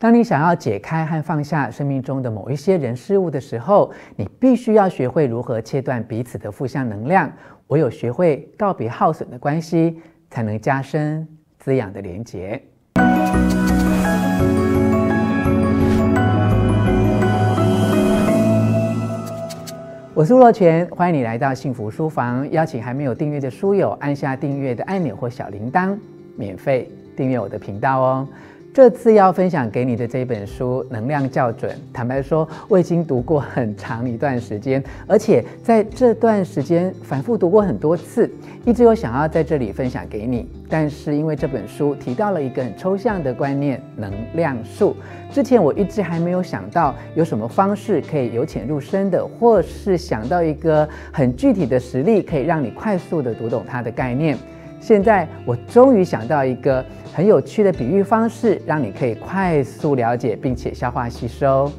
当你想要解开和放下生命中的某一些人事物的时候，你必须要学会如何切断彼此的负向能量。唯有学会告别耗损的关系，才能加深滋养的连结。我是吴若权，欢迎你来到幸福书房。邀请还没有订阅的书友按下订阅的按钮或小铃铛，免费订阅我的频道哦。这次要分享给你的这本书《能量校准》，坦白说，我已经读过很长一段时间，而且在这段时间反复读过很多次，一直有想要在这里分享给你。但是因为这本书提到了一个很抽象的观念——能量树，之前我一直还没有想到有什么方式可以由浅入深的，或是想到一个很具体的实例，可以让你快速的读懂它的概念。现在我终于想到一个很有趣的比喻方式，让你可以快速了解并且消化吸收。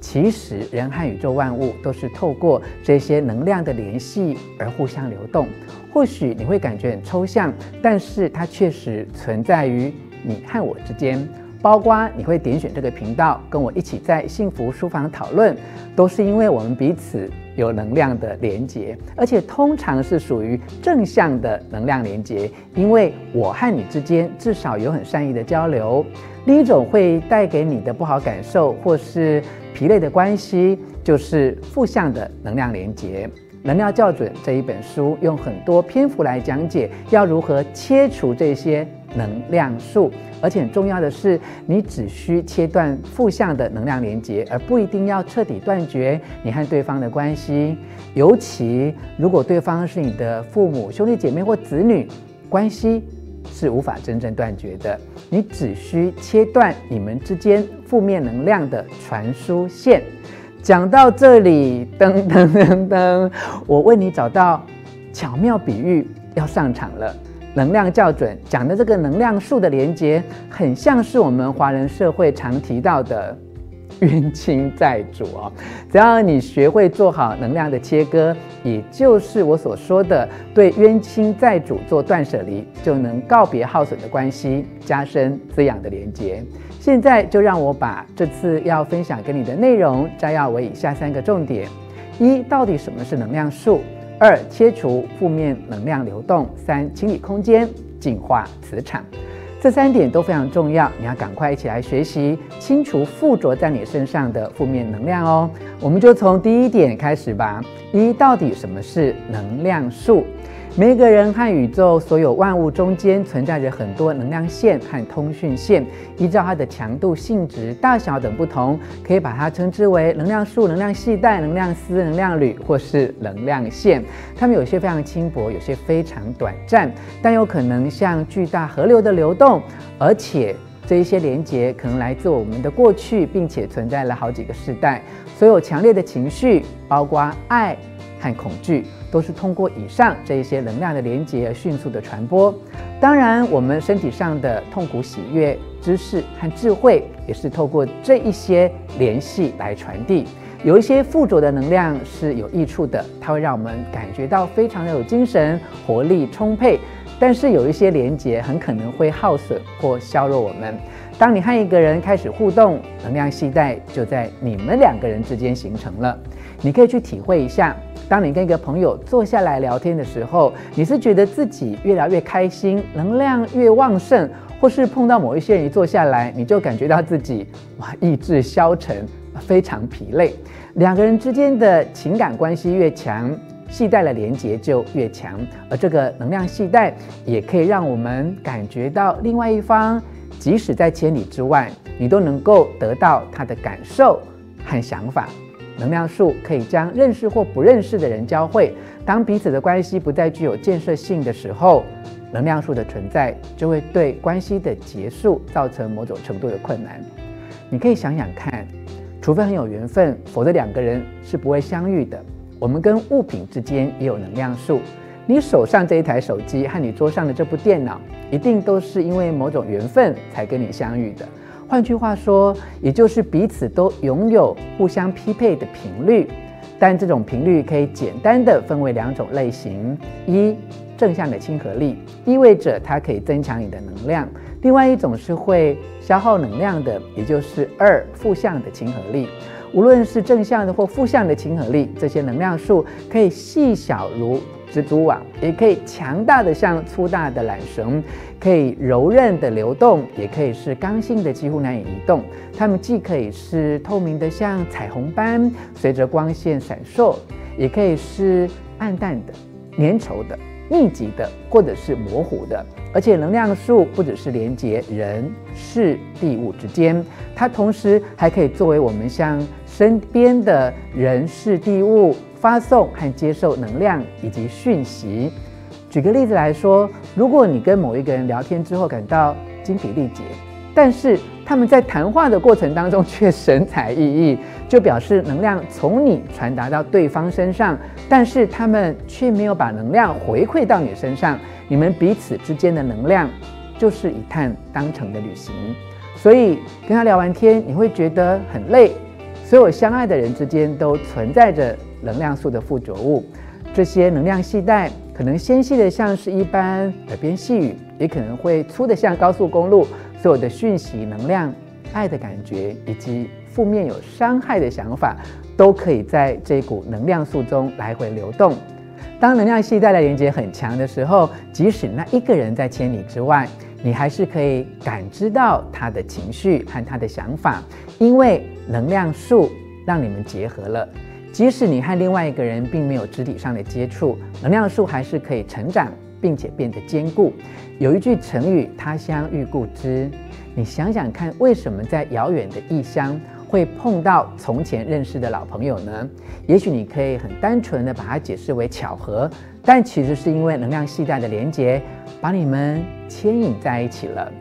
其实人和宇宙万物都是透过这些能量的联系而互相流动。或许你会感觉很抽象，但是它确实存在于你和我之间。包括你会点选这个频道，跟我一起在幸福书房讨论，都是因为我们彼此有能量的连接，而且通常是属于正向的能量连接。因为我和你之间至少有很善意的交流。另一种会带给你的不好感受或是疲累的关系，就是负向的能量连接。能量校准这一本书用很多篇幅来讲解要如何切除这些能量树，而且很重要的是，你只需切断负向的能量连接，而不一定要彻底断绝你和对方的关系。尤其如果对方是你的父母、兄弟姐妹或子女，关系是无法真正断绝的。你只需切断你们之间负面能量的传输线。讲到这里，噔噔噔噔，我为你找到巧妙比喻，要上场了。能量校准讲的这个能量树的连接，很像是我们华人社会常提到的冤亲债主哦。只要你学会做好能量的切割，也就是我所说的对冤亲债主做断舍离，就能告别耗损的关系，加深滋养的连接。现在就让我把这次要分享给你的内容摘要为以下三个重点：一、到底什么是能量树；二、切除负面能量流动；三、清理空间，净化磁场。这三点都非常重要，你要赶快一起来学习，清除附着在你身上的负面能量哦。我们就从第一点开始吧：一、到底什么是能量树？每个人和宇宙所有万物中间存在着很多能量线和通讯线，依照它的强度、性质、大小等不同，可以把它称之为能量树、能量系带、能量丝、能量缕，或是能量线。它们有些非常轻薄，有些非常短暂，但有可能像巨大河流的流动，而且这一些连接可能来自我们的过去，并且存在了好几个世代。所有强烈的情绪，包括爱和恐惧。都是通过以上这一些能量的连接而迅速的传播。当然，我们身体上的痛苦、喜悦、知识和智慧，也是透过这一些联系来传递。有一些附着的能量是有益处的，它会让我们感觉到非常的有精神、活力充沛。但是有一些连接很可能会耗损或削弱我们。当你和一个人开始互动，能量系带就在你们两个人之间形成了。你可以去体会一下。当你跟一个朋友坐下来聊天的时候，你是觉得自己越聊越开心，能量越旺盛，或是碰到某一些人一坐下来，你就感觉到自己哇意志消沉，非常疲累。两个人之间的情感关系越强，系带的连接就越强，而这个能量系带也可以让我们感觉到另外一方，即使在千里之外，你都能够得到他的感受和想法。能量树可以将认识或不认识的人交汇。当彼此的关系不再具有建设性的时候，能量树的存在就会对关系的结束造成某种程度的困难。你可以想想看，除非很有缘分，否则两个人是不会相遇的。我们跟物品之间也有能量树。你手上这一台手机和你桌上的这部电脑，一定都是因为某种缘分才跟你相遇的。换句话说，也就是彼此都拥有互相匹配的频率，但这种频率可以简单的分为两种类型：一，正向的亲和力，意味着它可以增强你的能量，另外一种是会消耗能量的，也就是二负向的亲和力。无论是正向的或负向的亲和力，这些能量数可以细小如蜘蛛网，也可以强大的像粗大的缆绳，可以柔韧的流动，也可以是刚性的几乎难以移动。它们既可以是透明的像彩虹般随着光线闪烁，也可以是暗淡的、粘稠的、密集的，或者是模糊的。而且能量树不只是连接人、事、地、物之间，它同时还可以作为我们向身边的人事地物发送和接受能量以及讯息。举个例子来说，如果你跟某一个人聊天之后感到精疲力竭，但是他们在谈话的过程当中却神采奕奕，就表示能量从你传达到对方身上，但是他们却没有把能量回馈到你身上。你们彼此之间的能量就是一趟当成的旅行，所以跟他聊完天，你会觉得很累。所有相爱的人之间都存在着能量束的附着物，这些能量系带可能纤细的像是一般耳边细语，也可能会粗的像高速公路。所有的讯息、能量、爱的感觉以及负面有伤害的想法，都可以在这股能量素中来回流动。当能量系带来连接很强的时候，即使那一个人在千里之外，你还是可以感知到他的情绪和他的想法，因为。能量素让你们结合了，即使你和另外一个人并没有肢体上的接触，能量素还是可以成长，并且变得坚固。有一句成语“他乡遇故知”，你想想看，为什么在遥远的异乡会碰到从前认识的老朋友呢？也许你可以很单纯的把它解释为巧合，但其实是因为能量系带的连接把你们牵引在一起了。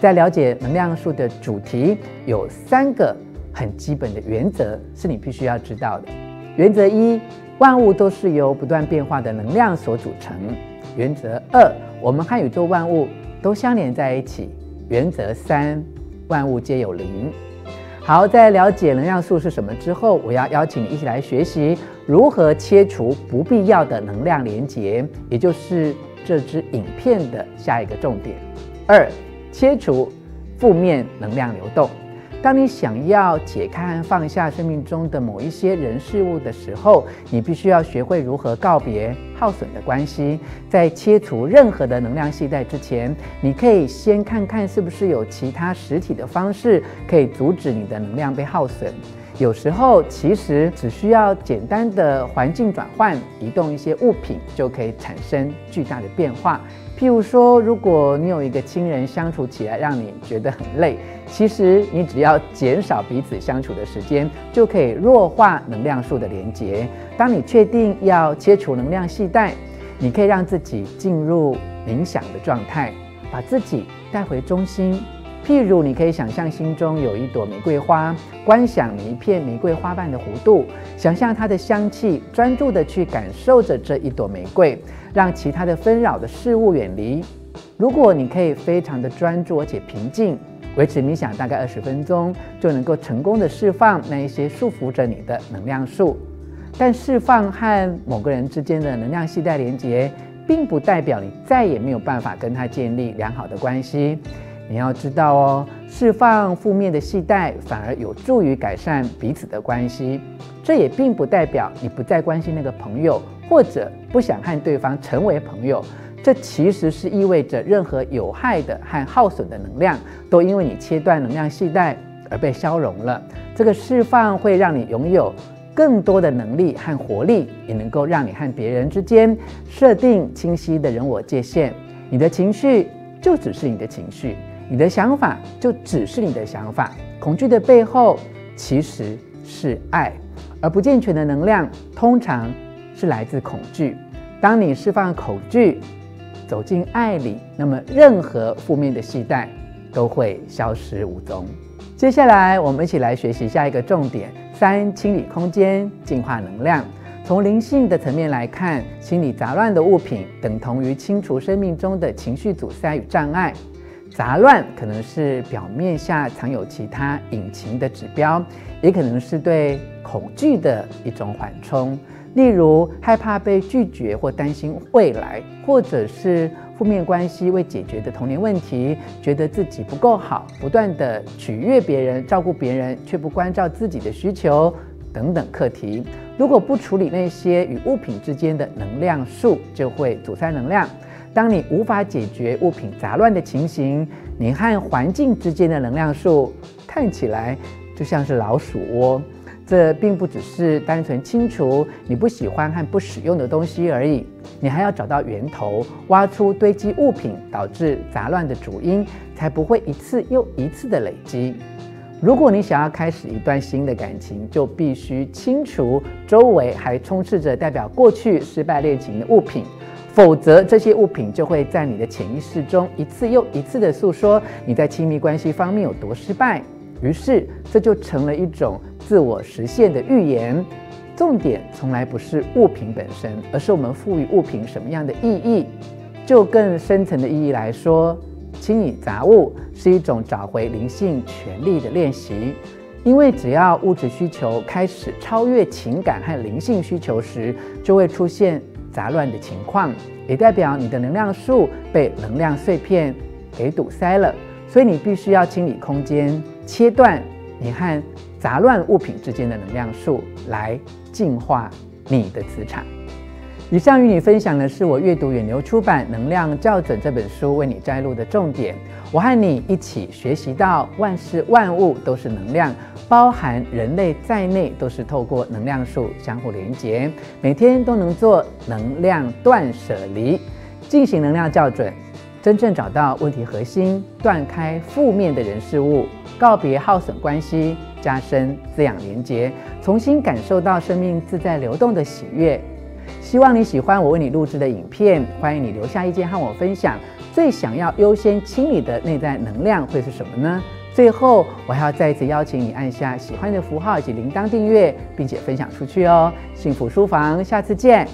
在了解能量树的主题，有三个。很基本的原则是你必须要知道的。原则一，万物都是由不断变化的能量所组成。原则二，我们和宇宙万物都相连在一起。原则三，万物皆有灵。好，在了解能量素是什么之后，我要邀请你一起来学习如何切除不必要的能量连结，也就是这支影片的下一个重点。二，切除负面能量流动。当你想要解开和放下生命中的某一些人事物的时候，你必须要学会如何告别耗损的关系。在切除任何的能量系带之前，你可以先看看是不是有其他实体的方式可以阻止你的能量被耗损。有时候，其实只需要简单的环境转换，移动一些物品，就可以产生巨大的变化。譬如说，如果你有一个亲人相处起来让你觉得很累，其实你只要减少彼此相处的时间，就可以弱化能量束的连接。当你确定要切除能量系带，你可以让自己进入冥想的状态，把自己带回中心。譬如，你可以想象心中有一朵玫瑰花，观想你一片玫瑰花瓣的弧度，想象它的香气，专注地去感受着这一朵玫瑰。让其他的纷扰的事物远离。如果你可以非常的专注而且平静，维持冥想大概二十分钟，就能够成功的释放那一些束缚着你的能量束。但释放和某个人之间的能量系带连接，并不代表你再也没有办法跟他建立良好的关系。你要知道哦，释放负面的系带反而有助于改善彼此的关系。这也并不代表你不再关心那个朋友。或者不想和对方成为朋友，这其实是意味着任何有害的和耗损的能量，都因为你切断能量系带而被消融了。这个释放会让你拥有更多的能力和活力，也能够让你和别人之间设定清晰的人我界限。你的情绪就只是你的情绪，你的想法就只是你的想法。恐惧的背后其实是爱，而不健全的能量通常。是来自恐惧。当你释放恐惧，走进爱里，那么任何负面的系带都会消失无踪。接下来，我们一起来学习下一个重点：三、清理空间，净化能量。从灵性的层面来看，清理杂乱的物品，等同于清除生命中的情绪阻塞与障碍。杂乱可能是表面下藏有其他隐情的指标，也可能是对恐惧的一种缓冲。例如害怕被拒绝或担心未来，或者是负面关系、未解决的童年问题，觉得自己不够好，不断地取悦别人、照顾别人，却不关照自己的需求等等课题。如果不处理那些与物品之间的能量树，就会阻塞能量。当你无法解决物品杂乱的情形，你和环境之间的能量树看起来就像是老鼠窝。这并不只是单纯清除你不喜欢和不使用的东西而已，你还要找到源头，挖出堆积物品导致杂乱的主因，才不会一次又一次的累积。如果你想要开始一段新的感情，就必须清除周围还充斥着代表过去失败恋情的物品，否则这些物品就会在你的潜意识中一次又一次的诉说你在亲密关系方面有多失败。于是，这就成了一种自我实现的预言。重点从来不是物品本身，而是我们赋予物品什么样的意义。就更深层的意义来说，清理杂物是一种找回灵性权利的练习。因为只要物质需求开始超越情感和灵性需求时，就会出现杂乱的情况，也代表你的能量树被能量碎片给堵塞了。所以你必须要清理空间。切断你和杂乱物品之间的能量树，来净化你的磁场。以上与你分享的是我阅读远流出版《能量校准》这本书为你摘录的重点。我和你一起学习到，万事万物都是能量，包含人类在内，都是透过能量树相互连接。每天都能做能量断舍离，进行能量校准。真正找到问题核心，断开负面的人事物，告别耗损关系，加深滋养连结，重新感受到生命自在流动的喜悦。希望你喜欢我为你录制的影片，欢迎你留下意见和我分享。最想要优先清理的内在能量会是什么呢？最后，我还要再一次邀请你按下喜欢的符号以及铃铛订阅，并且分享出去哦。幸福书房，下次见。